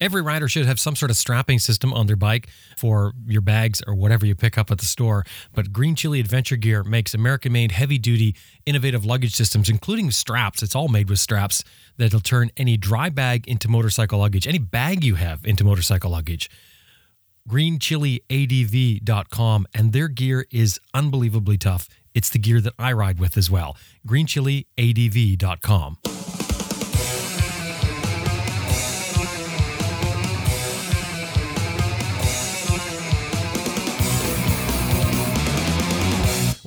Every rider should have some sort of strapping system on their bike for your bags or whatever you pick up at the store. But Green Chili Adventure Gear makes American made heavy duty, innovative luggage systems, including straps. It's all made with straps that'll turn any dry bag into motorcycle luggage, any bag you have into motorcycle luggage. GreenChiliADV.com, and their gear is unbelievably tough. It's the gear that I ride with as well. GreenChiliADV.com.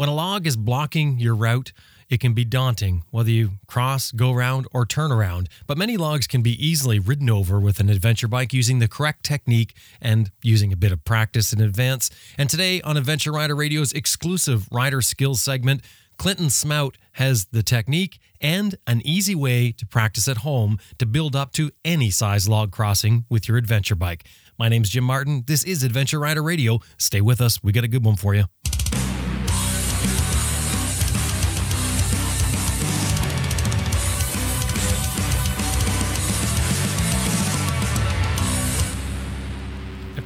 When a log is blocking your route, it can be daunting whether you cross, go around, or turn around. But many logs can be easily ridden over with an adventure bike using the correct technique and using a bit of practice in advance. And today on Adventure Rider Radio's exclusive rider skills segment, Clinton Smout has the technique and an easy way to practice at home to build up to any size log crossing with your adventure bike. My name's Jim Martin. This is Adventure Rider Radio. Stay with us. We got a good one for you.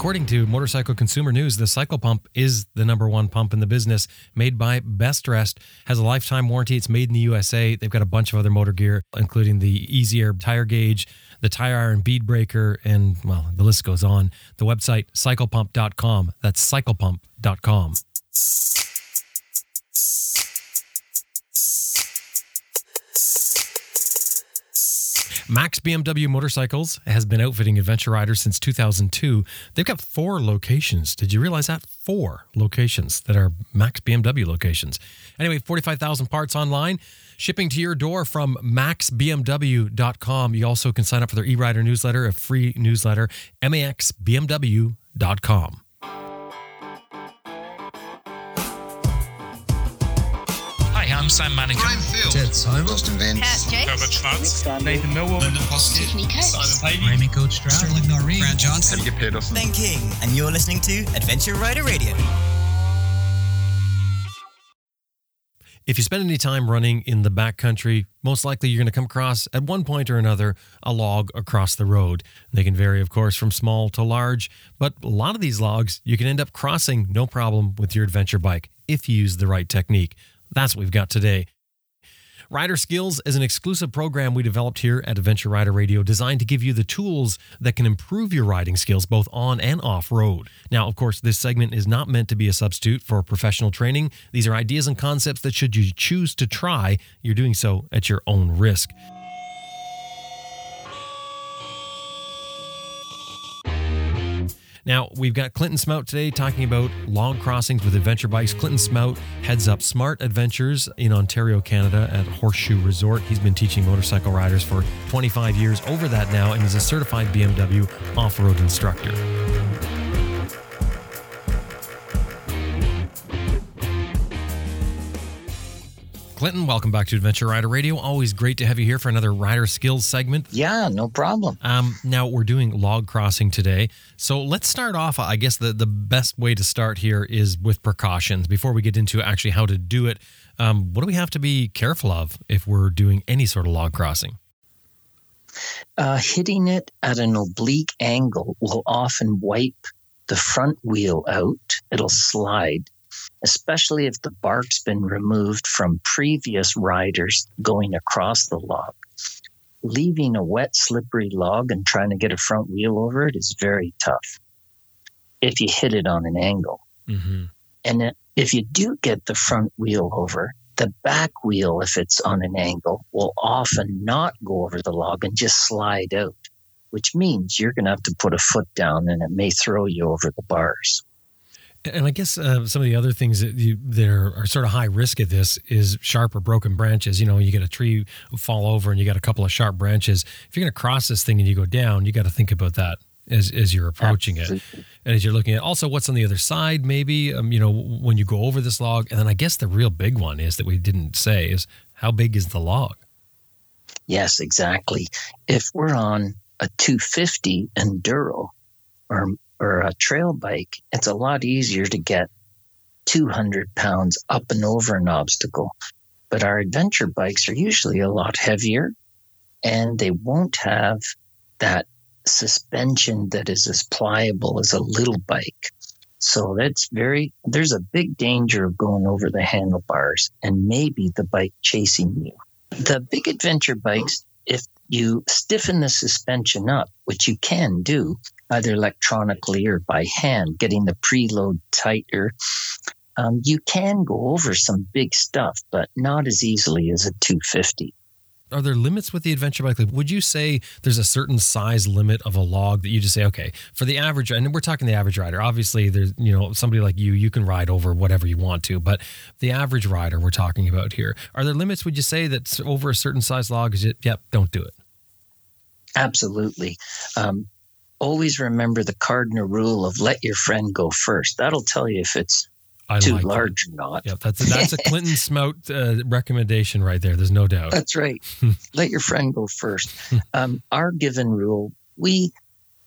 According to Motorcycle Consumer News, the Cycle Pump is the number one pump in the business, made by Best Rest, has a lifetime warranty. It's made in the USA. They've got a bunch of other motor gear, including the Easy Air tire gauge, the tire iron bead breaker, and well, the list goes on. The website cyclepump.com. That's cyclepump.com. Max BMW Motorcycles has been outfitting adventure riders since 2002. They've got four locations. Did you realize that? Four locations that are Max BMW locations. Anyway, 45,000 parts online, shipping to your door from maxbmw.com. You also can sign up for their e-rider newsletter, a free newsletter, maxbmw.com. I'm Sam Manicom. Brian Field. Ted Simon. Austin Vince. Pat Jake. Herbert Schwartz. Nathan Millward. Lyndon Poskitt. Tiffany Coates. Simon Pavey. Remy Coach Stroud. Sterling Noreen. Grant Johnson. Helge Pedersen. Ben King. And you're listening to Adventure Rider Radio. If you spend any time running in the backcountry, most likely you're going to come across at one point or another a log across the road. They can vary, of course, from small to large, but a lot of these logs you can end up crossing no problem with your adventure bike if you use the right technique. That's what we've got today. Rider Skills is an exclusive program we developed here at Adventure Rider Radio designed to give you the tools that can improve your riding skills both on and off road. Now, of course, this segment is not meant to be a substitute for professional training. These are ideas and concepts that, should you choose to try, you're doing so at your own risk. Now, we've got Clinton Smout today talking about log crossings with adventure bikes. Clinton Smout heads up Smart Adventures in Ontario, Canada at Horseshoe Resort. He's been teaching motorcycle riders for 25 years over that now and is a certified BMW off road instructor. Clinton, welcome back to Adventure Rider Radio. Always great to have you here for another rider skills segment. Yeah, no problem. Um, now we're doing log crossing today. So let's start off. I guess the, the best way to start here is with precautions. Before we get into actually how to do it, um, what do we have to be careful of if we're doing any sort of log crossing? Uh, hitting it at an oblique angle will often wipe the front wheel out. It'll slide, especially if the bark's been removed from previous riders going across the log. Leaving a wet, slippery log and trying to get a front wheel over it is very tough if you hit it on an angle. Mm-hmm. And if you do get the front wheel over, the back wheel, if it's on an angle, will often not go over the log and just slide out, which means you're going to have to put a foot down and it may throw you over the bars. And I guess uh, some of the other things that you that are, are sort of high risk at this is sharp or broken branches. You know, you get a tree fall over and you got a couple of sharp branches. If you're going to cross this thing and you go down, you got to think about that as as you're approaching it. And as you're looking at also what's on the other side maybe um, you know when you go over this log and then i guess the real big one is that we didn't say is how big is the log Yes, exactly. If we're on a 250 enduro or or a trail bike, it's a lot easier to get 200 pounds up and over an obstacle. But our adventure bikes are usually a lot heavier, and they won't have that suspension that is as pliable as a little bike. So that's very, there's a big danger of going over the handlebars and maybe the bike chasing you. The big adventure bikes, if you stiffen the suspension up, which you can do either electronically or by hand, getting the preload tighter, um, you can go over some big stuff, but not as easily as a 250 are there limits with the adventure bike? Like, would you say there's a certain size limit of a log that you just say, okay, for the average, and we're talking the average rider. Obviously, there's you know somebody like you, you can ride over whatever you want to, but the average rider we're talking about here, are there limits? Would you say that over a certain size log is it? Yep, don't do it. Absolutely. Um, always remember the cardinal rule of let your friend go first. That'll tell you if it's I too like large that. or not. Yeah, that's a, that's a Clinton Smout uh, recommendation right there. There's no doubt. That's right. Let your friend go first. Um, our given rule, we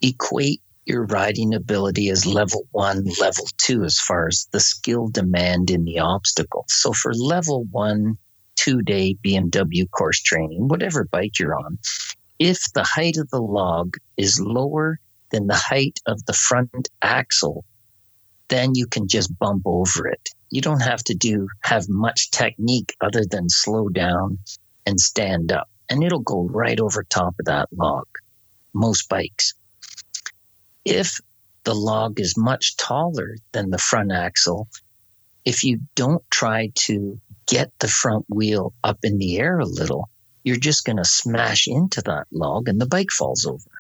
equate your riding ability as level one, level two, as far as the skill demand in the obstacle. So for level one, two day BMW course training, whatever bike you're on, if the height of the log is lower than the height of the front axle then you can just bump over it. You don't have to do have much technique other than slow down and stand up, and it'll go right over top of that log. Most bikes. If the log is much taller than the front axle, if you don't try to get the front wheel up in the air a little, you're just going to smash into that log and the bike falls over.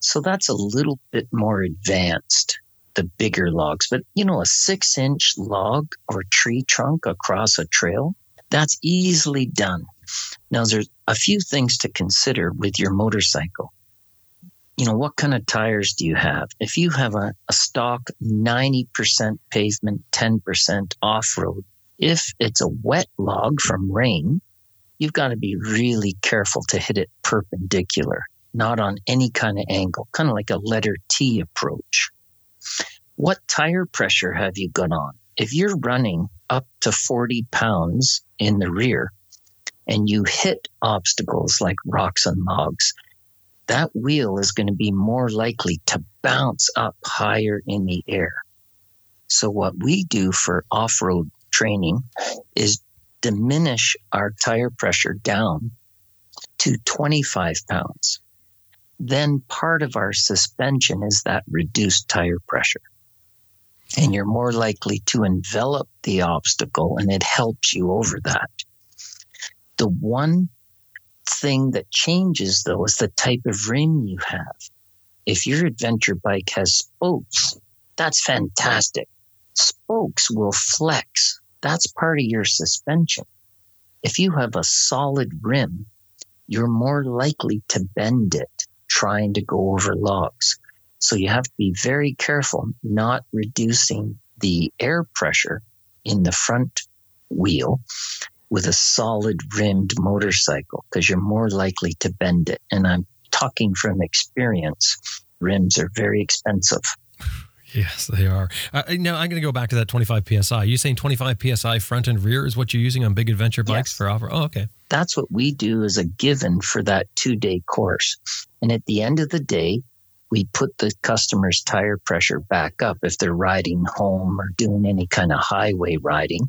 So that's a little bit more advanced the bigger logs. But, you know, a six inch log or tree trunk across a trail, that's easily done. Now, there's a few things to consider with your motorcycle. You know, what kind of tires do you have? If you have a, a stock 90% pavement, 10% off road, if it's a wet log from rain, you've got to be really careful to hit it perpendicular, not on any kind of angle, kind of like a letter T approach. What tire pressure have you got on? If you're running up to 40 pounds in the rear and you hit obstacles like rocks and logs, that wheel is going to be more likely to bounce up higher in the air. So, what we do for off road training is diminish our tire pressure down to 25 pounds then part of our suspension is that reduced tire pressure. And you're more likely to envelop the obstacle and it helps you over that. The one thing that changes though is the type of rim you have. If your adventure bike has spokes, that's fantastic. Spokes will flex. That's part of your suspension. If you have a solid rim, you're more likely to bend it trying to go over logs. So you have to be very careful not reducing the air pressure in the front wheel with a solid rimmed motorcycle because you're more likely to bend it. And I'm talking from experience. Rims are very expensive. Yes, they are. Uh, now I'm going to go back to that 25 psi. You saying 25 psi front and rear is what you're using on big adventure bikes yes. for offer? Oh, okay. That's what we do as a given for that two day course. And at the end of the day, we put the customer's tire pressure back up if they're riding home or doing any kind of highway riding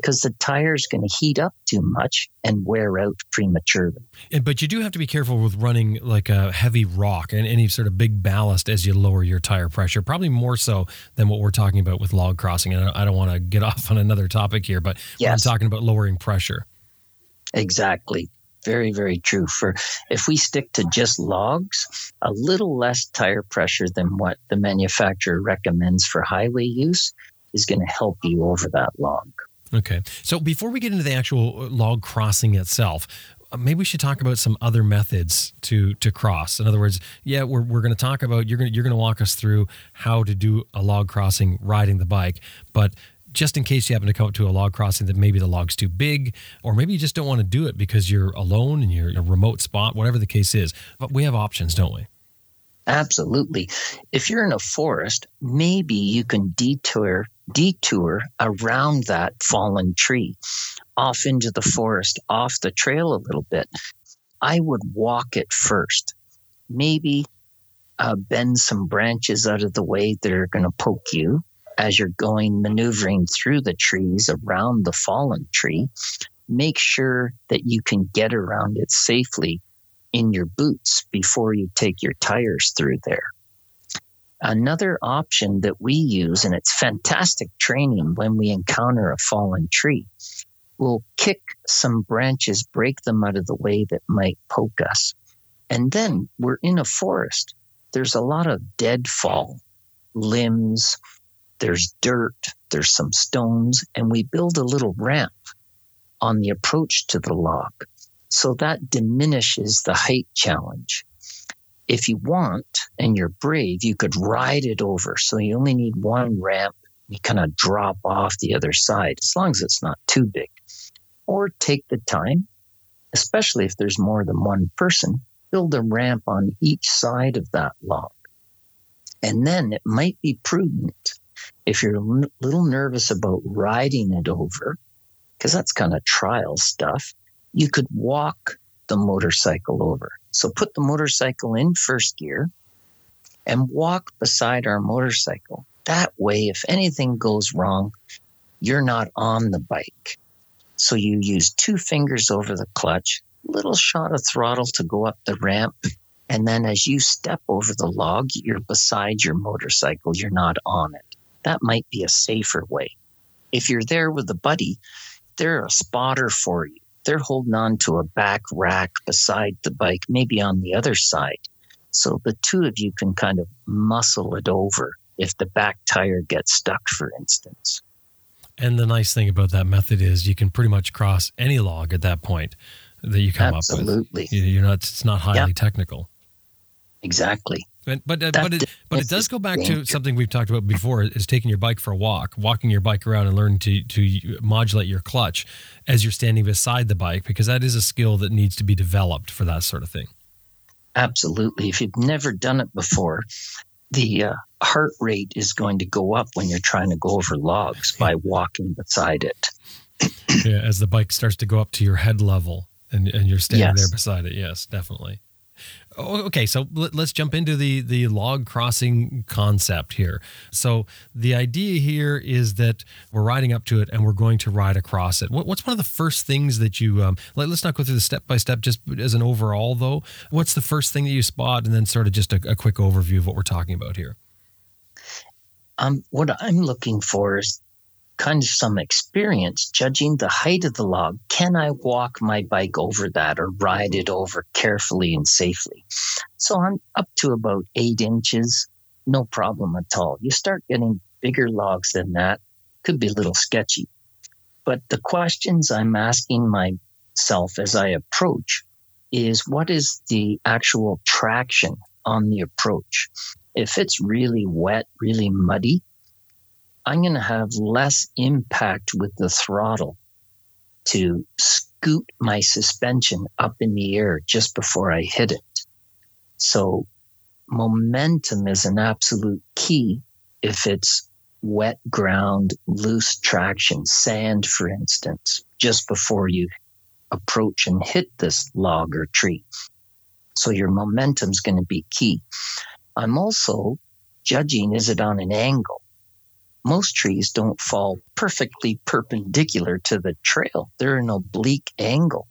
because the tire's going to heat up too much and wear out prematurely. And, but you do have to be careful with running like a heavy rock and any sort of big ballast as you lower your tire pressure, probably more so than what we're talking about with log crossing. And I don't want to get off on another topic here, but yes. I'm talking about lowering pressure. Exactly. Very, very true. For if we stick to just logs, a little less tire pressure than what the manufacturer recommends for highway use is going to help you over that log. Okay. So before we get into the actual uh, log crossing itself, uh, maybe we should talk about some other methods to to cross. In other words, yeah, we're, we're going to talk about you're going you're going to walk us through how to do a log crossing riding the bike, but just in case you happen to come up to a log crossing that maybe the log's too big, or maybe you just don't want to do it because you're alone and you're in a remote spot, whatever the case is. But we have options, don't we? Absolutely. If you're in a forest, maybe you can detour detour around that fallen tree off into the forest, off the trail a little bit. I would walk it first. maybe uh, bend some branches out of the way that are going to poke you as you're going maneuvering through the trees around the fallen tree. Make sure that you can get around it safely in your boots before you take your tires through there. Another option that we use, and it's fantastic training when we encounter a fallen tree, we'll kick some branches, break them out of the way that might poke us. And then we're in a forest. There's a lot of deadfall, limbs, there's dirt, there's some stones, and we build a little ramp on the approach to the log. So that diminishes the height challenge if you want and you're brave, you could ride it over. So you only need one ramp. You kind of drop off the other side, as long as it's not too big. Or take the time, especially if there's more than one person, build a ramp on each side of that log. And then it might be prudent if you're a little nervous about riding it over, because that's kind of trial stuff, you could walk the motorcycle over. So put the motorcycle in first gear and walk beside our motorcycle. That way, if anything goes wrong, you're not on the bike. So you use two fingers over the clutch, little shot of throttle to go up the ramp. And then as you step over the log, you're beside your motorcycle, you're not on it. That might be a safer way. If you're there with a buddy, they're a spotter for you they're holding on to a back rack beside the bike, maybe on the other side. So the two of you can kind of muscle it over if the back tire gets stuck, for instance. And the nice thing about that method is you can pretty much cross any log at that point that you come Absolutely. up with. Absolutely. You're not, it's not highly technical. Exactly. But but uh, but it, but it does go back to something we've talked about before: is taking your bike for a walk, walking your bike around, and learning to to modulate your clutch as you're standing beside the bike, because that is a skill that needs to be developed for that sort of thing. Absolutely. If you've never done it before, the uh, heart rate is going to go up when you're trying to go over logs by walking beside it. yeah, as the bike starts to go up to your head level and, and you're standing yes. there beside it. Yes, definitely. Oh, okay, so let's jump into the the log crossing concept here. So the idea here is that we're riding up to it and we're going to ride across it. what's one of the first things that you um, let, us not go through the step by step, just as an overall though. What's the first thing that you spot, and then sort of just a, a quick overview of what we're talking about here. Um, what I'm looking for is kind of some experience judging the height of the log. Can I walk my bike over that or ride it over carefully and safely? So I'm up to about eight inches, no problem at all. You start getting bigger logs than that, could be a little sketchy. But the questions I'm asking myself as I approach is what is the actual traction on the approach? If it's really wet, really muddy, I'm going to have less impact with the throttle to scoot my suspension up in the air just before I hit it. So momentum is an absolute key if it's wet ground, loose traction, sand, for instance, just before you approach and hit this log or tree. So your momentum is going to be key. I'm also judging is it on an angle? Most trees don't fall perfectly perpendicular to the trail. They're an oblique angle.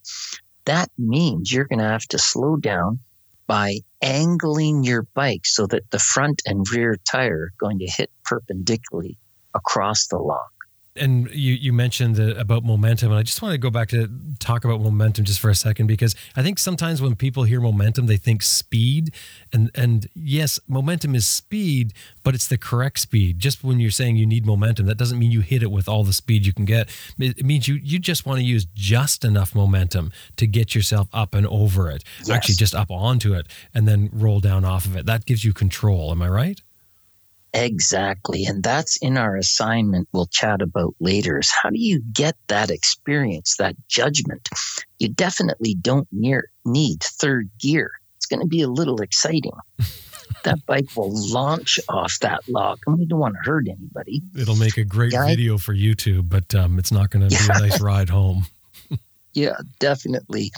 That means you're going to have to slow down by angling your bike so that the front and rear tire are going to hit perpendicularly across the log and you you mentioned the, about momentum, and I just want to go back to talk about momentum just for a second because I think sometimes when people hear momentum, they think speed, and and yes, momentum is speed, but it's the correct speed. Just when you're saying you need momentum, that doesn't mean you hit it with all the speed you can get. It means you you just want to use just enough momentum to get yourself up and over it, yes. actually just up onto it, and then roll down off of it. That gives you control. Am I right? Exactly. And that's in our assignment we'll chat about later is how do you get that experience, that judgment? You definitely don't near, need third gear. It's going to be a little exciting. that bike will launch off that log and we don't want to hurt anybody. It'll make a great Guy, video for YouTube, but um, it's not going to be a nice ride home. yeah, definitely.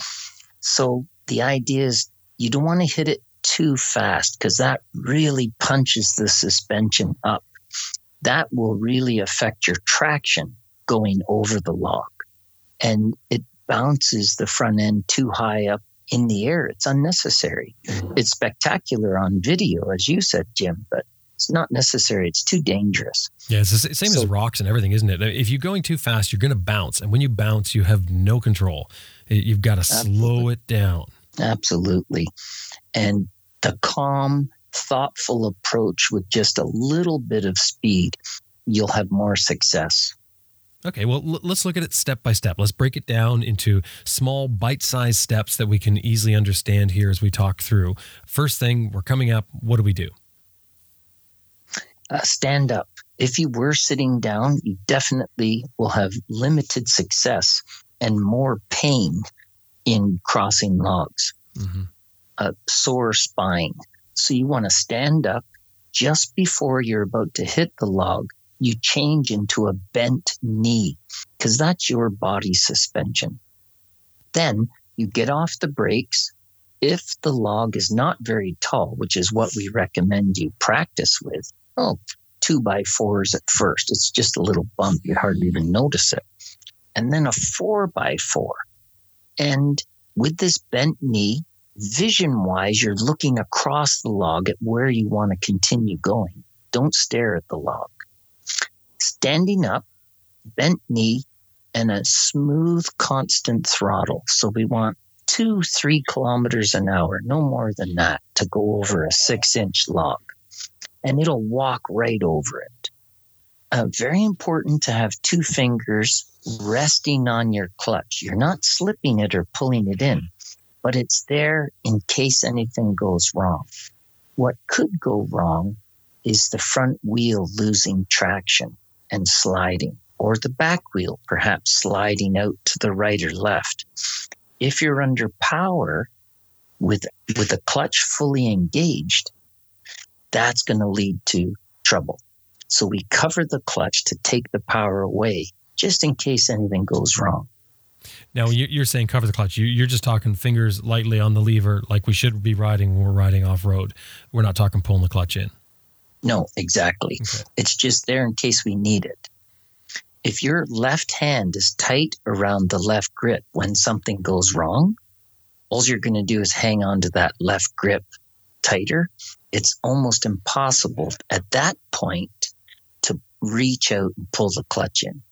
So the idea is you don't want to hit it too fast because that really punches the suspension up. That will really affect your traction going over the log. And it bounces the front end too high up in the air. It's unnecessary. It's spectacular on video, as you said, Jim, but it's not necessary. It's too dangerous. Yeah, it's the same so, as rocks and everything, isn't it? If you're going too fast, you're going to bounce. And when you bounce, you have no control. You've got to absolutely. slow it down. Absolutely. And the calm, thoughtful approach with just a little bit of speed, you'll have more success. Okay, well, l- let's look at it step by step. Let's break it down into small, bite sized steps that we can easily understand here as we talk through. First thing, we're coming up. What do we do? Uh, stand up. If you were sitting down, you definitely will have limited success and more pain in crossing logs. Mm-hmm. A sore spine. So you want to stand up just before you're about to hit the log you change into a bent knee because that's your body suspension. Then you get off the brakes. If the log is not very tall, which is what we recommend you practice with, oh, two by fours at first. It's just a little bump. You hardly even notice it. And then a four by four. And with this bent knee, vision wise, you're looking across the log at where you want to continue going. Don't stare at the log standing up, bent knee, and a smooth, constant throttle. So we want two, three kilometers an hour, no more than that, to go over a six inch log. And it'll walk right over it. Uh, very important to have two fingers resting on your clutch. You're not slipping it or pulling it in, but it's there in case anything goes wrong. What could go wrong is the front wheel losing traction and sliding, or the back wheel perhaps sliding out to the right or left. If you're under power with, with a clutch fully engaged, that's going to lead to trouble. So we cover the clutch to take the power away just in case anything goes wrong. Now, you're saying cover the clutch. You're just talking fingers lightly on the lever, like we should be riding when we're riding off road. We're not talking pulling the clutch in. No, exactly. Okay. It's just there in case we need it. If your left hand is tight around the left grip when something goes wrong, all you're going to do is hang on to that left grip tighter. It's almost impossible at that point to reach out and pull the clutch in.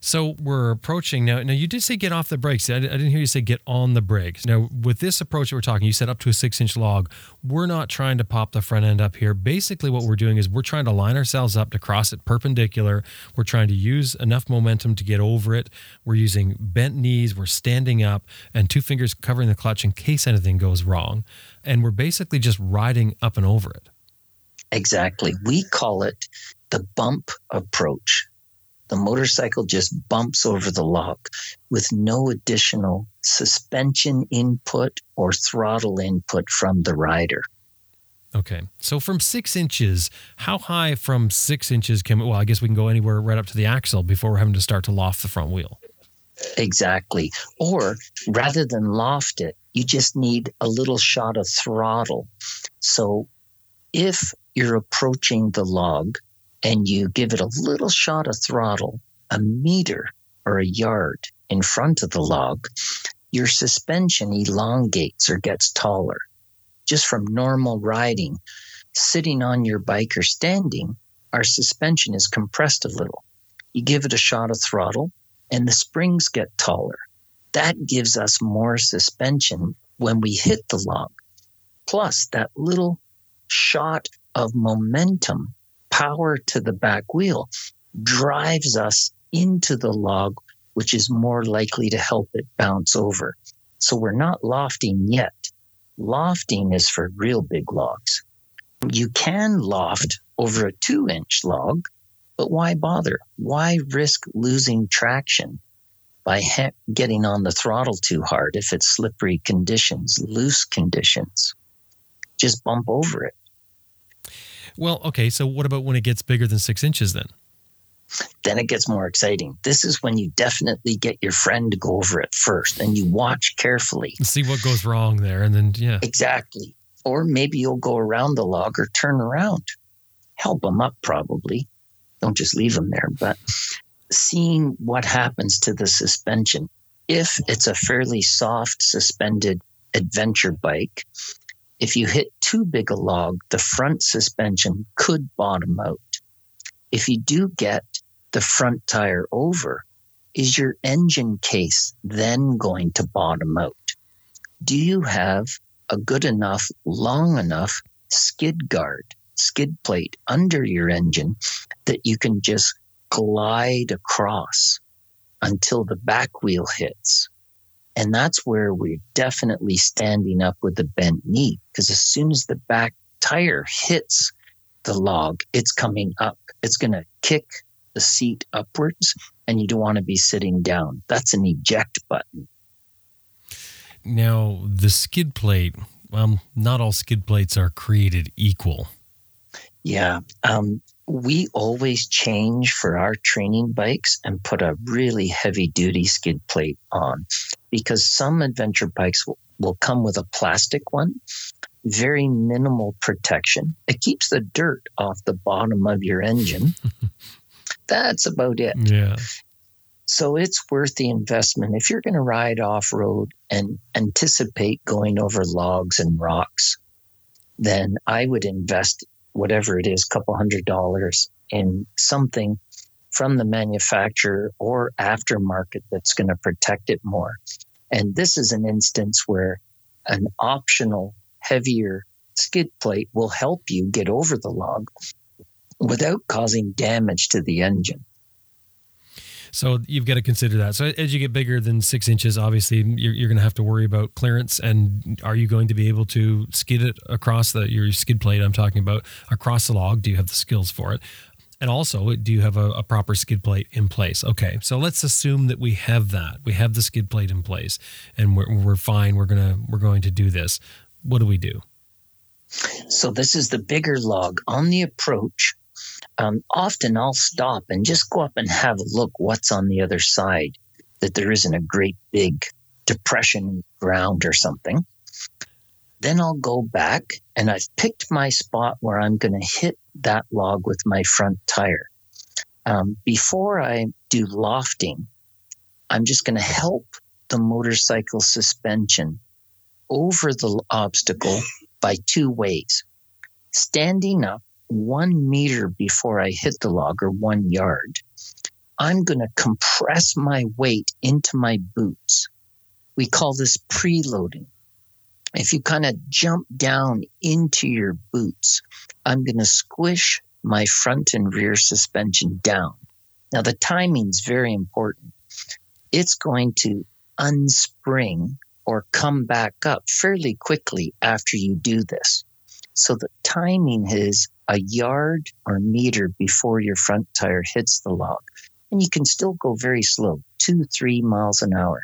So we're approaching now. Now you did say get off the brakes. I didn't hear you say get on the brakes. Now with this approach that we're talking, you set up to a six-inch log. We're not trying to pop the front end up here. Basically, what we're doing is we're trying to line ourselves up to cross it perpendicular. We're trying to use enough momentum to get over it. We're using bent knees. We're standing up and two fingers covering the clutch in case anything goes wrong. And we're basically just riding up and over it. Exactly. We call it the bump approach the motorcycle just bumps over the log with no additional suspension input or throttle input from the rider. Okay. So from six inches, how high from six inches can, well, I guess we can go anywhere right up to the axle before we're having to start to loft the front wheel. Exactly. Or rather than loft it, you just need a little shot of throttle. So if you're approaching the log and you give it a little shot of throttle, a meter or a yard in front of the log, your suspension elongates or gets taller. Just from normal riding, sitting on your bike or standing, our suspension is compressed a little. You give it a shot of throttle, and the springs get taller. That gives us more suspension when we hit the log. Plus, that little shot of momentum power to the back wheel drives us into the log, which is more likely to help it bounce over. So we're not lofting yet. Lofting is for real big logs. You can loft over a two inch log, but why bother? Why risk losing traction by getting on the throttle too hard if it's slippery conditions, loose conditions? Just bump over it. Well, okay. So what about when it gets bigger than six inches then? Then it gets more exciting. This is when you definitely get your friend to go over it first and you watch carefully. See what goes wrong there. And then, yeah. Exactly. Or maybe you'll go around the log or turn around. Help them up, probably. Don't just leave them there. But seeing what happens to the suspension. If it's a fairly soft suspended adventure bike, if you hit too big a log, the front suspension could bottom out. If you do get the front tire over, is your engine case then going to bottom out? Do you have a good enough, long enough skid guard, skid plate under your engine that you can just glide across until the back wheel hits? And that's where we're definitely standing up with the bent knee because as soon as the back tire hits the log, it's coming up. It's going to kick the seat upwards and you don't want to be sitting down. That's an eject button. Now, the skid plate, well, not all skid plates are created equal. Yeah. Um, we always change for our training bikes and put a really heavy duty skid plate on because some adventure bikes will, will come with a plastic one, very minimal protection. It keeps the dirt off the bottom of your engine. That's about it. Yeah. So it's worth the investment. If you're going to ride off road and anticipate going over logs and rocks, then I would invest whatever it is, a couple hundred dollars in something from the manufacturer or aftermarket that's going to protect it more. And this is an instance where an optional heavier skid plate will help you get over the log without causing damage to the engine. So you've got to consider that. So as you get bigger than six inches, obviously you're, you're going to have to worry about clearance. And are you going to be able to skid it across the your skid plate? I'm talking about across the log. Do you have the skills for it? And also, do you have a, a proper skid plate in place? Okay, so let's assume that we have that. We have the skid plate in place, and we're, we're fine. We're gonna we're going to do this. What do we do? So this is the bigger log on the approach um, often I'll stop and just go up and have a look what's on the other side, that there isn't a great big depression ground or something. Then I'll go back and I've picked my spot where I'm going to hit that log with my front tire. Um, before I do lofting, I'm just going to help the motorcycle suspension over the obstacle by two ways. Standing up one meter before I hit the log or one yard, I'm going to compress my weight into my boots. We call this preloading. If you kind of jump down into your boots, I'm going to squish my front and rear suspension down. Now, the timing is very important. It's going to unspring or come back up fairly quickly after you do this. So the timing is a yard or meter before your front tire hits the log. And you can still go very slow, two, three miles an hour.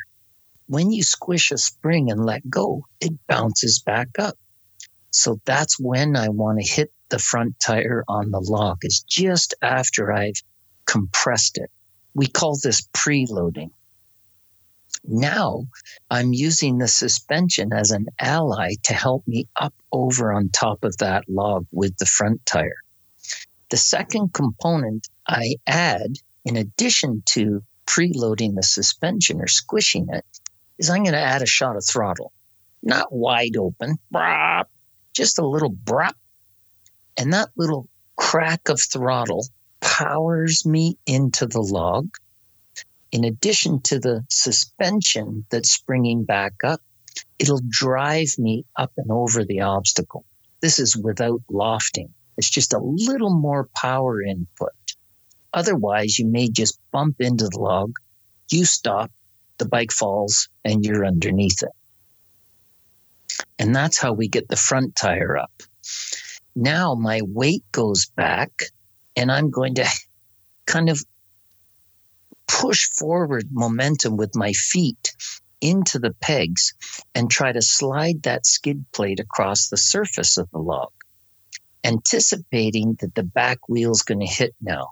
When you squish a spring and let go, it bounces back up. So that's when I want to hit the front tire on the log, is just after I've compressed it. We call this preloading. Now I'm using the suspension as an ally to help me up over on top of that log with the front tire. The second component I add, in addition to preloading the suspension or squishing it, is I'm going to add a shot of throttle. Not wide open, just a little brop. And that little crack of throttle powers me into the log in addition to the suspension that's springing back up, it'll drive me up and over the obstacle. This is without lofting. It's just a little more power input. Otherwise, you may just bump into the log, you stop, the bike falls, and you're underneath it. And that's how we get the front tire up. Now my weight goes back, and I'm going to kind of push forward momentum with my feet into the pegs and try to slide that skid plate across the surface of the log, anticipating that the back wheel is going to hit now.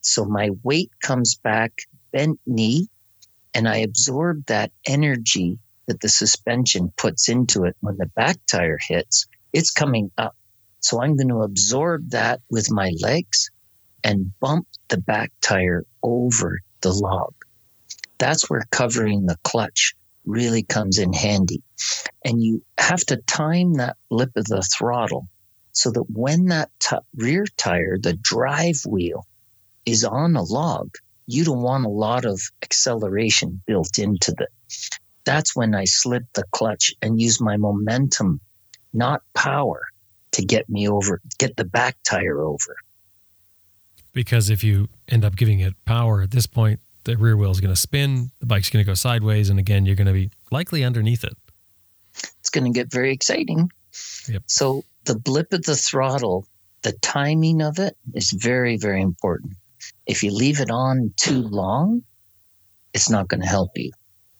So my weight comes back bent knee, and I absorb that energy that the suspension puts into it when the back tire hits. It's coming up. So I'm going to absorb that with my legs and bump the back tire over the log. That's where covering the clutch really comes in handy. And you have to time that lip of the throttle so that when that t- rear tire, the drive wheel, is on a log, you don't want a lot of acceleration built into the. That's when I slip the clutch and use my momentum, not power, to get me over, get the back tire over. Because if you end up giving it power at this point, the rear wheel is going to spin, the bike's going to go sideways, and again, you're going to be likely underneath it. It's going to get very exciting. Yep. So the blip of the throttle, the timing of it is very, very important. If you leave it on too long, it's not going to help you.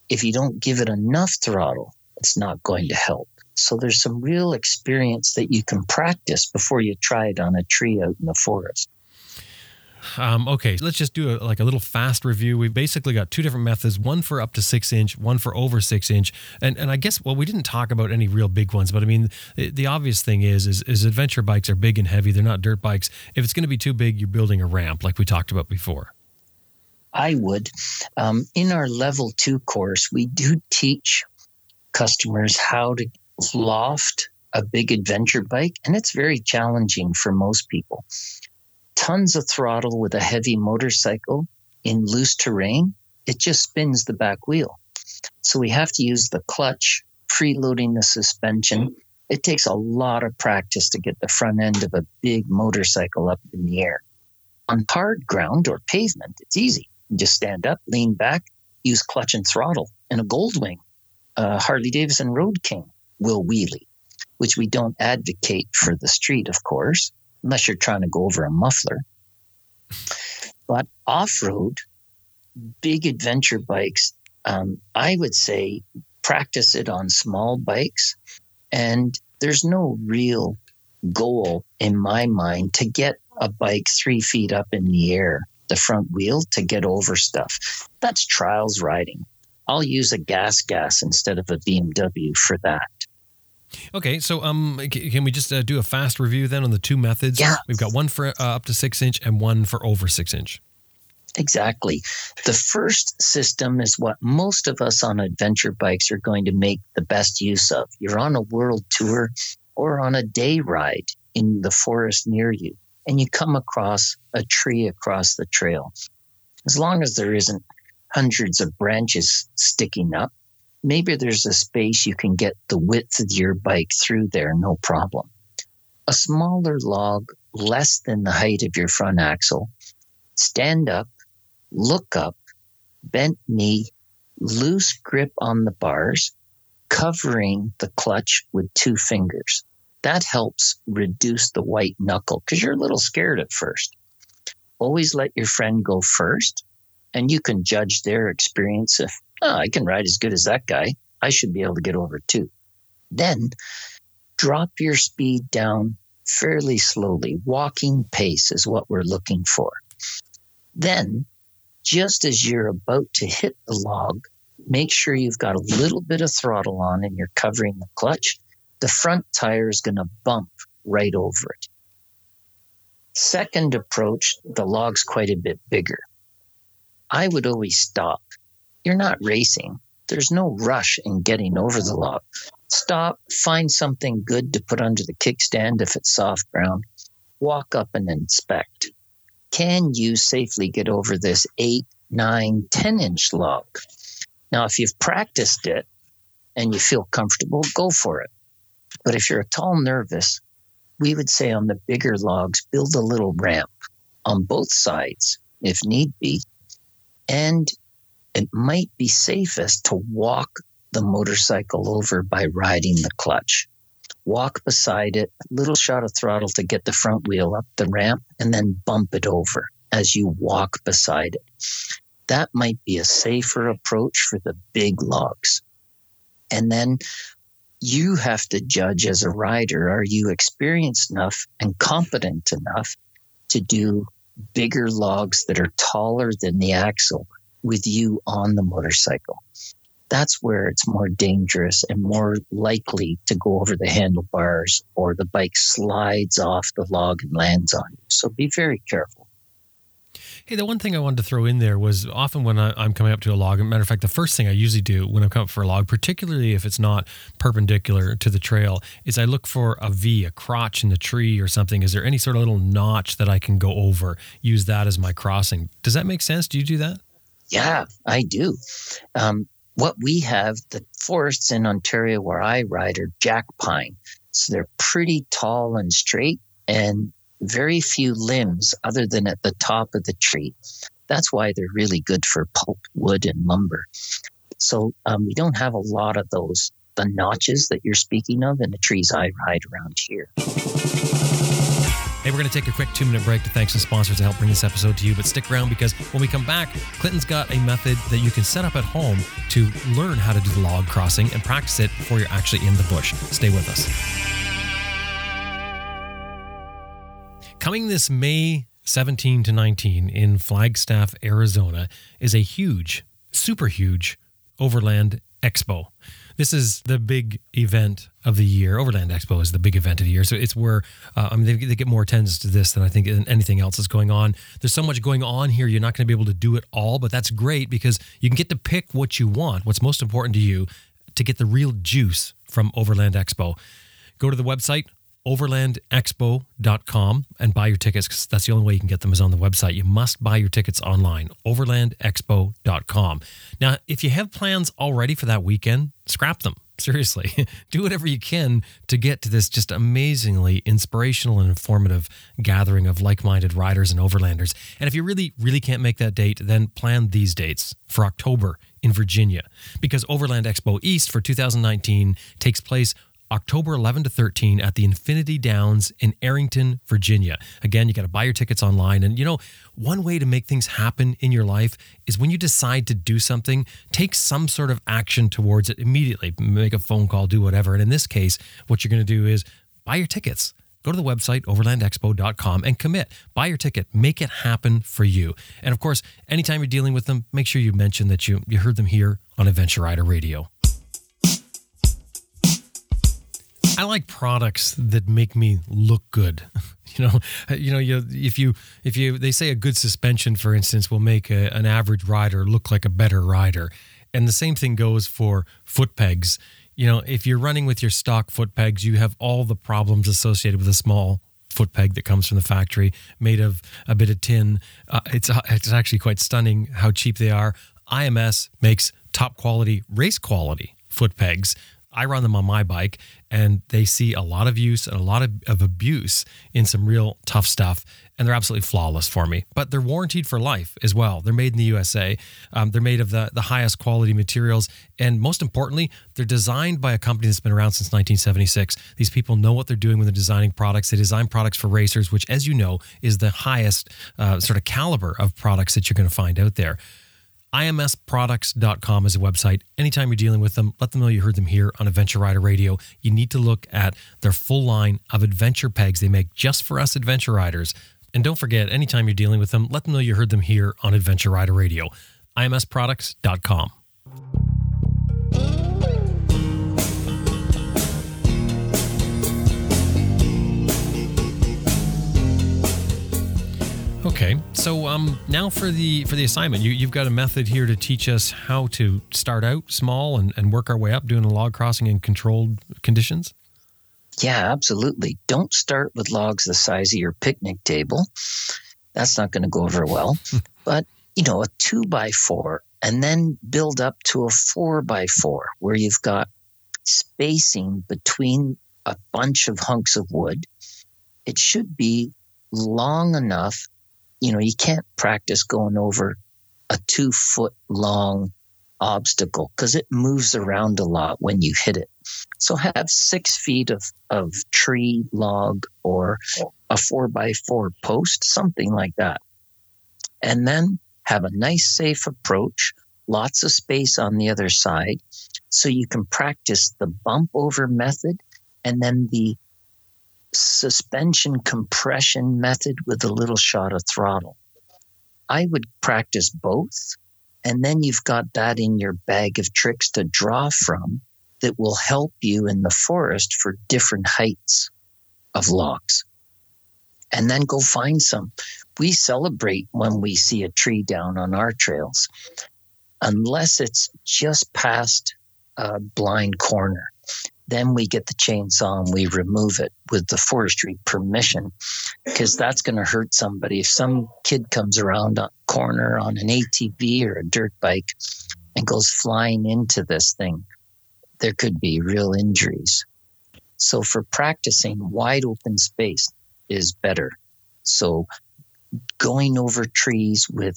If you don't give it enough throttle, it's not going to help. So there's some real experience that you can practice before you try it on a tree out in the forest. Um, okay, let's just do a, like a little fast review. We've basically got two different methods: one for up to six inch, one for over six inch. And and I guess well, we didn't talk about any real big ones, but I mean, the, the obvious thing is, is is adventure bikes are big and heavy. They're not dirt bikes. If it's going to be too big, you're building a ramp, like we talked about before. I would. Um, in our level two course, we do teach customers how to loft a big adventure bike, and it's very challenging for most people tons of throttle with a heavy motorcycle in loose terrain, it just spins the back wheel. So we have to use the clutch, preloading the suspension. It takes a lot of practice to get the front end of a big motorcycle up in the air. On hard ground or pavement, it's easy. You just stand up, lean back, use clutch and throttle. And a Goldwing, a Harley Davidson Road King, will wheelie, which we don't advocate for the street, of course unless you're trying to go over a muffler. But off road, big adventure bikes, um, I would say practice it on small bikes. And there's no real goal in my mind to get a bike three feet up in the air, the front wheel to get over stuff. That's trials riding. I'll use a GasGas instead of a BMW for that. Okay, so um, can we just uh, do a fast review then on the two methods? Yeah. We've got one for uh, up to six inch and one for over six inch. Exactly. The first system is what most of us on adventure bikes are going to make the best use of. You're on a world tour or on a day ride in the forest near you, and you come across a tree across the trail. As long as there isn't hundreds of branches sticking up, maybe there's a space you can get the width of your bike through there, no problem. A smaller log, less than the height of your front axle, stand up, look up, bent knee, loose grip on the bars, covering the clutch with two fingers. That helps reduce the white knuckle because you're a little scared at first. Always let your friend go first, and you can judge their experience if oh, I can ride as good as that guy. I should be able to get over too. Then drop your speed down fairly slowly. Walking pace is what we're looking for. Then, just as you're about to hit the log, make sure you've got a little bit of throttle on and you're covering the clutch. The front tire is going to bump right over it. Second approach, the log's quite a bit bigger. I would always stop you're not racing. There's no rush in getting over the log. Stop, find something good to put under the kickstand if it's soft ground, walk up and inspect. Can you safely get over this 8, 9, 10 inch log? Now, if you've practiced it and you feel comfortable, go for it. But if you're at all nervous, we would say on the bigger logs, build a little ramp on both sides if need be, and it might be safest to walk the motorcycle over by riding the clutch. Walk beside it, little shot of throttle to get the front wheel up the ramp, and then bump it over as you walk beside it. That might be a safer approach for the big logs. And then you have to judge as a rider are you experienced enough and competent enough to do bigger logs that are taller than the axle with you on the motorcycle. That's where it's more dangerous and more likely to go over the handlebars or the bike slides off the log and lands on you. So be very careful. Hey, the one thing I wanted to throw in there was often when I, am coming up to a log, matter of fact, the first thing I usually do when I'm coming up for a log, particularly if it's not perpendicular to the trail, is I look for a V, a crotch in the tree or something. Is there any sort of little notch that I can go over? Use that as my crossing. Does that make sense? Do you do that? Yeah, I do. Um, what we have, the forests in Ontario where I ride are jack pine. So they're pretty tall and straight. And very few limbs other than at the top of the tree. That's why they're really good for pulp wood and lumber. So um, we don't have a lot of those, the notches that you're speaking of in the trees I ride around here. Hey, we're going to take a quick two minute break to thank some sponsors to help bring this episode to you. But stick around because when we come back, Clinton's got a method that you can set up at home to learn how to do the log crossing and practice it before you're actually in the bush. Stay with us. Coming this May 17 to 19 in Flagstaff, Arizona, is a huge, super huge Overland Expo. This is the big event of the year. Overland Expo is the big event of the year. So it's where, uh, I mean, they, they, get more attendance to this than I think anything else is going on. There's so much going on here, you're not going to be able to do it all, but that's great because you can get to pick what you want, what's most important to you, to get the real juice from Overland Expo. Go to the website, overlandexpo.com and buy your tickets because that's the only way you can get them is on the website. You must buy your tickets online, overlandexpo.com. Now, if you have plans already for that weekend, scrap them. Seriously, do whatever you can to get to this just amazingly inspirational and informative gathering of like minded riders and overlanders. And if you really, really can't make that date, then plan these dates for October in Virginia because Overland Expo East for 2019 takes place October 11 to 13 at the Infinity Downs in Arrington, Virginia. Again, you got to buy your tickets online. And you know, one way to make things happen in your life is when you decide to do something, take some sort of action towards it immediately. Make a phone call, do whatever. And in this case, what you're going to do is buy your tickets. Go to the website, overlandexpo.com, and commit. Buy your ticket. Make it happen for you. And of course, anytime you're dealing with them, make sure you mention that you, you heard them here on Adventure Rider Radio. I like products that make me look good. You know, you know, you, if you if you they say a good suspension, for instance, will make a, an average rider look like a better rider, and the same thing goes for foot pegs. You know, if you're running with your stock foot pegs, you have all the problems associated with a small foot peg that comes from the factory, made of a bit of tin. Uh, it's uh, it's actually quite stunning how cheap they are. IMS makes top quality race quality foot pegs I run them on my bike and they see a lot of use and a lot of, of abuse in some real tough stuff. And they're absolutely flawless for me. But they're warranted for life as well. They're made in the USA. Um, they're made of the, the highest quality materials. And most importantly, they're designed by a company that's been around since 1976. These people know what they're doing when they're designing products. They design products for racers, which, as you know, is the highest uh, sort of caliber of products that you're going to find out there. IMSproducts.com is a website. Anytime you're dealing with them, let them know you heard them here on Adventure Rider Radio. You need to look at their full line of adventure pegs they make just for us adventure riders. And don't forget, anytime you're dealing with them, let them know you heard them here on Adventure Rider Radio. IMSproducts.com. Okay, so um, now for the for the assignment, you you've got a method here to teach us how to start out small and, and work our way up doing a log crossing in controlled conditions. Yeah, absolutely. Don't start with logs the size of your picnic table. That's not going to go over well. but you know, a two by four, and then build up to a four by four, where you've got spacing between a bunch of hunks of wood. It should be long enough you know, you can't practice going over a two foot long obstacle because it moves around a lot when you hit it. So have six feet of, of tree log or a four by four post, something like that. And then have a nice, safe approach, lots of space on the other side. So you can practice the bump over method and then the suspension compression method with a little shot of throttle. I would practice both. And then you've got that in your bag of tricks to draw from that will help you in the forest for different heights of logs. And then go find some. We celebrate when we see a tree down on our trails, unless it's just past a blind corner. Then we get the chainsaw and we remove it with the forestry permission because that's going to hurt somebody. If some kid comes around a corner on an ATV or a dirt bike and goes flying into this thing, there could be real injuries. So for practicing, wide open space is better. So going over trees with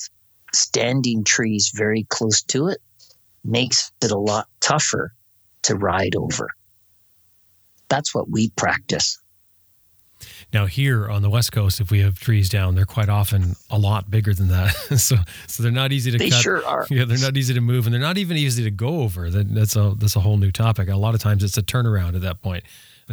standing trees very close to it makes it a lot tougher to ride over. That's what we practice. Now here on the west coast, if we have trees down, they're quite often a lot bigger than that. so so they're not easy to They cut. sure are. Yeah, they're not easy to move, and they're not even easy to go over. That, that's a that's a whole new topic. A lot of times it's a turnaround at that point,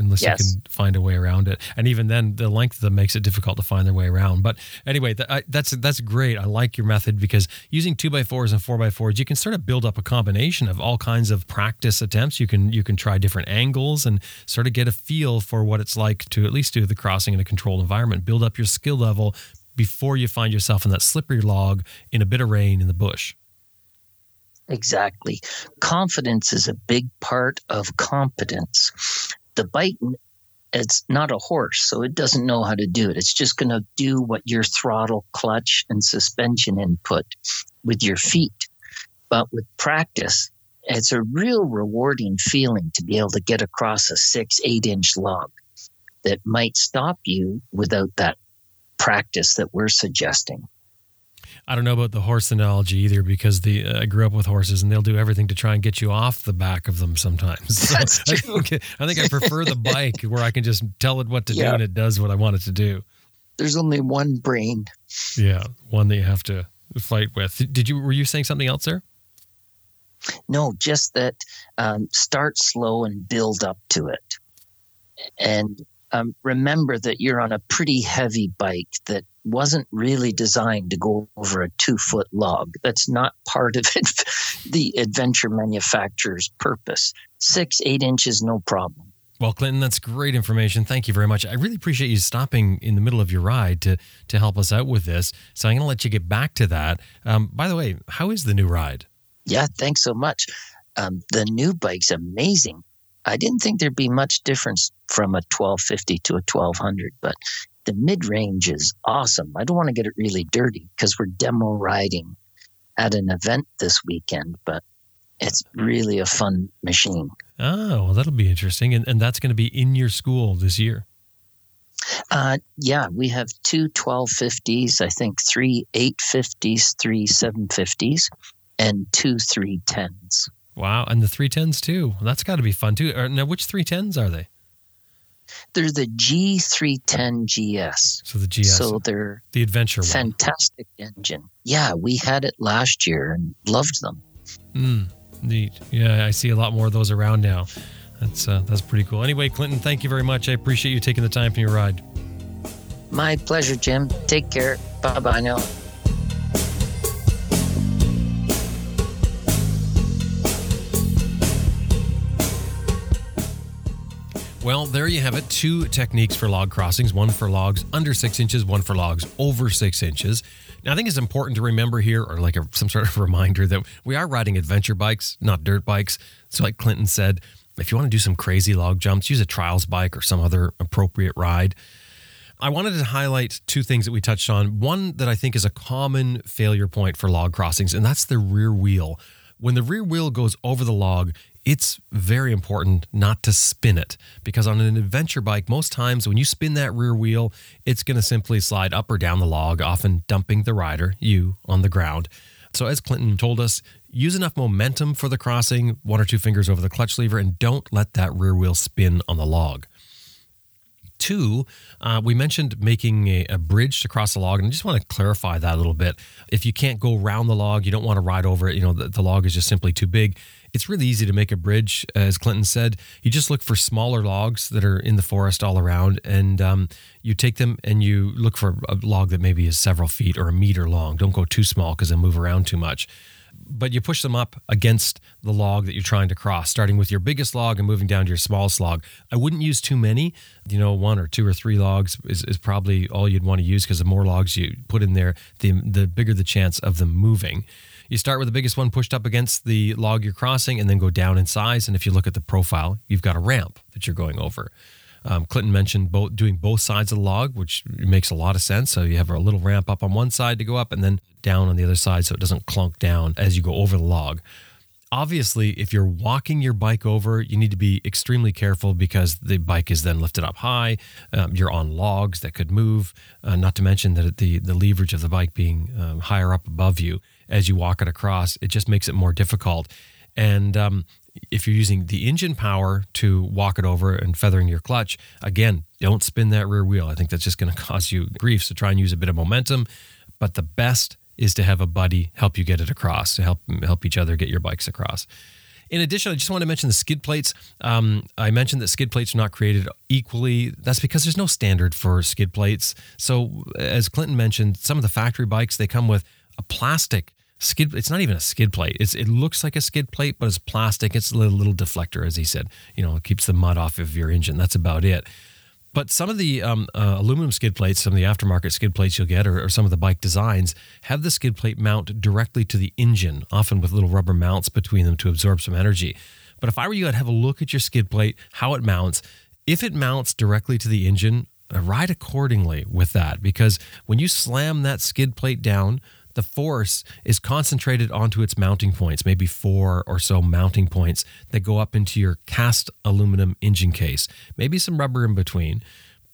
unless Yes. you can find a way around it. And even then, the length of them makes it difficult to find their way around. But anyway, that, I, that's that's great. I like your method because using two by fours and four by fours, you can sort of build up a combination of all kinds of practice attempts. You can you can try different angles and sort of get a feel for what it's like to at least do the crossing in a controlled environment. Build up your skill level before you find yourself in that slippery log in a bit of rain in the bush. Exactly. Confidence is a big part of competence. The bike, it's not a horse, so it doesn't know how to do it. It's just going to do what your throttle, clutch, and suspension input with your feet. But with practice, it's a real rewarding feeling to be able to get across a six, eight inch log that might stop you without that practice that we're suggesting. I don't know about the horse analogy either because the uh, I grew up with horses and they'll do everything to try and get you off the back of them sometimes. So That's I true. think, I think I prefer the bike where I can just tell it what to do and it does what I want it to do. There's only one brain. Yeah, one that you have to fight with. Did you were you saying something else there? No, just that um, start slow and build up to it. And um, remember that you're on a pretty heavy bike that wasn't really designed to go over a two foot log. That's not part of it, the adventure manufacturer's purpose. Six, eight inches, no problem. Well, Clinton, that's great information. Thank you very much. I really appreciate you stopping in the middle of your ride to to help us out with this. So I'm going to let you get back to that. Um, by the way, how is the new ride? Yeah, thanks so much. Um, the new bike's amazing. I didn't think there'd be much difference from a 1250 to a 1200, but the mid range is awesome. I don't want to get it really dirty because we're demo riding at an event this weekend, but it's really a fun machine. Oh, well, that'll be interesting. And, and that's going to be in your school this year. Uh, yeah, we have two 1250s, I think three 850s, three 750s, and two 310s. Wow. And the 310s too. That's got to be fun too. Now, which 310s are they? They're the G310GS. So the GS, So they're the adventure one. fantastic engine. Yeah, we had it last year and loved them. Mm, neat. Yeah, I see a lot more of those around now. That's uh, that's pretty cool. Anyway, Clinton, thank you very much. I appreciate you taking the time for your ride. My pleasure, Jim. Take care. Bye bye now. Well, there you have it. Two techniques for log crossings one for logs under six inches, one for logs over six inches. Now, I think it's important to remember here, or like a, some sort of reminder, that we are riding adventure bikes, not dirt bikes. So, like Clinton said, if you want to do some crazy log jumps, use a trials bike or some other appropriate ride. I wanted to highlight two things that we touched on. One that I think is a common failure point for log crossings, and that's the rear wheel. When the rear wheel goes over the log, it's very important not to spin it because on an adventure bike, most times when you spin that rear wheel, it's going to simply slide up or down the log, often dumping the rider, you, on the ground. So, as Clinton told us, use enough momentum for the crossing, one or two fingers over the clutch lever, and don't let that rear wheel spin on the log. Two, uh, we mentioned making a, a bridge to cross the log, and I just want to clarify that a little bit. If you can't go around the log, you don't want to ride over it, you know, the, the log is just simply too big. It's really easy to make a bridge, as Clinton said. You just look for smaller logs that are in the forest all around, and um, you take them and you look for a log that maybe is several feet or a meter long. Don't go too small because they move around too much but you push them up against the log that you're trying to cross, starting with your biggest log and moving down to your smallest log. I wouldn't use too many. You know, one or two or three logs is, is probably all you'd want to use because the more logs you put in there, the, the bigger the chance of them moving. You start with the biggest one pushed up against the log you're crossing and then go down in size. And if you look at the profile, you've got a ramp that you're going over. Um, Clinton mentioned both doing both sides of the log, which makes a lot of sense. So you have a little ramp up on one side to go up, and then down on the other side, so it doesn't clunk down as you go over the log. Obviously, if you're walking your bike over, you need to be extremely careful because the bike is then lifted up high. Um, you're on logs that could move, uh, not to mention that the, the leverage of the bike being um, higher up above you as you walk it across, it just makes it more difficult. And um, if you're using the engine power to walk it over and feathering your clutch, again, don't spin that rear wheel. I think that's just going to cause you grief. So try and use a bit of momentum. But the best is to have a buddy help you get it across, to help help each other get your bikes across. In addition, I just want to mention the skid plates. Um, I mentioned that skid plates are not created equally. That's because there's no standard for skid plates. So, as Clinton mentioned, some of the factory bikes they come with a plastic skid it's not even a skid plate. It's it looks like a skid plate but it's plastic. It's a little, little deflector as he said. You know it keeps the mud off of your engine. That's about it. But some of the um, uh, aluminum skid plates some of the aftermarket skid plates you'll get or, or some of the bike designs have the skid plate mount directly to the engine often with little rubber mounts between them to absorb some energy. But if i were you i'd have a look at your skid plate how it mounts. If it mounts directly to the engine uh, ride accordingly with that. Because when you slam that skid plate down the force is concentrated onto its mounting points, maybe four or so mounting points that go up into your cast aluminum engine case, maybe some rubber in between,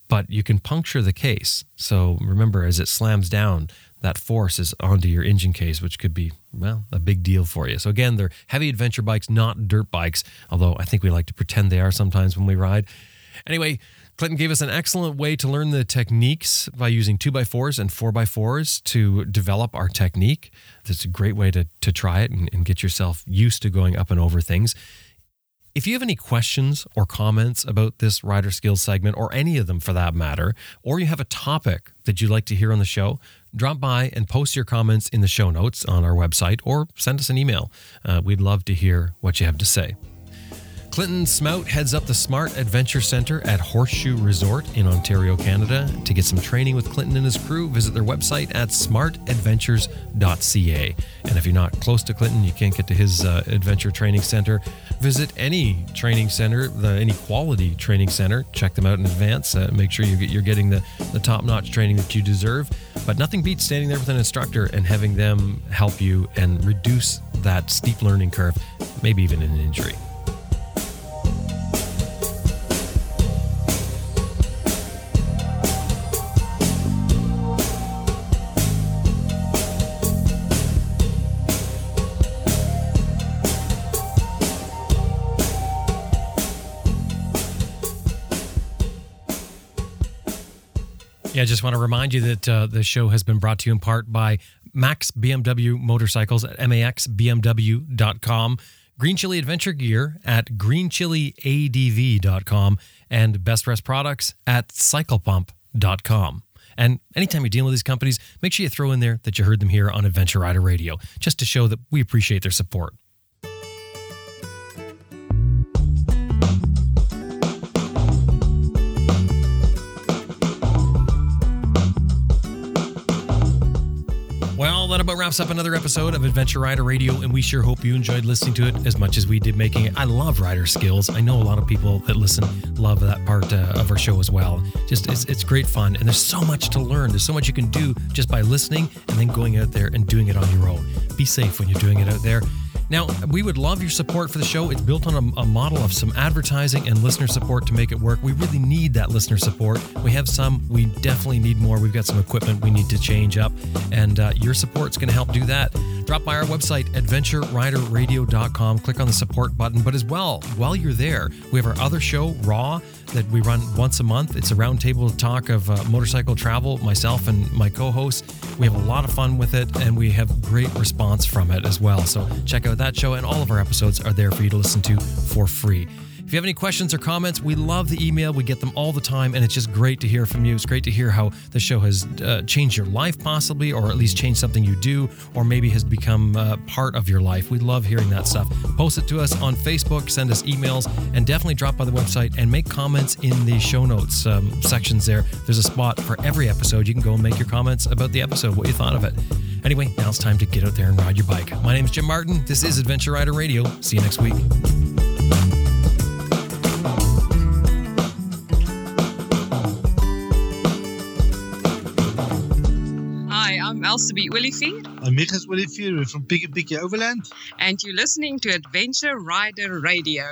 but you can puncture the case. So remember, as it slams down, that force is onto your engine case, which could be, well, a big deal for you. So, again, they're heavy adventure bikes, not dirt bikes, although I think we like to pretend they are sometimes when we ride. Anyway, Clinton gave us an excellent way to learn the techniques by using 2x4s and 4x4s to develop our technique. That's a great way to, to try it and, and get yourself used to going up and over things. If you have any questions or comments about this rider skills segment, or any of them for that matter, or you have a topic that you'd like to hear on the show, drop by and post your comments in the show notes on our website or send us an email. Uh, we'd love to hear what you have to say. Clinton Smout heads up the Smart Adventure Center at Horseshoe Resort in Ontario, Canada. To get some training with Clinton and his crew, visit their website at smartadventures.ca. And if you're not close to Clinton, you can't get to his uh, adventure training center, visit any training center, the, any quality training center. Check them out in advance. Uh, make sure you get, you're getting the, the top notch training that you deserve. But nothing beats standing there with an instructor and having them help you and reduce that steep learning curve, maybe even an injury. Yeah, I just want to remind you that uh, the show has been brought to you in part by Max BMW Motorcycles at maxbmw.com, Green Chili Adventure Gear at greenchiliadv.com, and Best Rest Products at cyclepump.com. And anytime you're dealing with these companies, make sure you throw in there that you heard them here on Adventure Rider Radio, just to show that we appreciate their support. That about wraps up another episode of Adventure Rider Radio, and we sure hope you enjoyed listening to it as much as we did making it. I love rider skills. I know a lot of people that listen love that part uh, of our show as well. Just it's, it's great fun, and there's so much to learn. There's so much you can do just by listening and then going out there and doing it on your own. Be safe when you're doing it out there. Now, we would love your support for the show. It's built on a, a, model of some advertising and listener support to make it work. We really need that listener support. We have some, we definitely need more. We've got some equipment we need to change up, and uh, your support's going to help do that. drop by our website, adventureriderradio.com. Click on the support button. But as well, while you're there, we have our other show, Raw, that we run once a month. It's a roundtable talk of uh, motorcycle travel, myself and my co hosts. We have a lot of fun with it, and we have great response from it as well. So check out that show, and all of our episodes are there for you to listen to for free. If you have any questions or comments, we love the email. We get them all the time, and it's just great to hear from you. It's great to hear how the show has uh, changed your life, possibly, or at least changed something you do, or maybe has become uh, part of your life. We love hearing that stuff. Post it to us on Facebook, send us emails, and definitely drop by the website and make comments in the show notes um, sections there. There's a spot for every episode. You can go and make your comments about the episode, what you thought of it. Anyway, now it's time to get out there and ride your bike. My name is Jim Martin. This is Adventure Rider Radio. See you next week. I'm Elsa B. Willifeed, I'm Michas Fury from Piki Piki Overland. and you're listening to Adventure Rider Radio.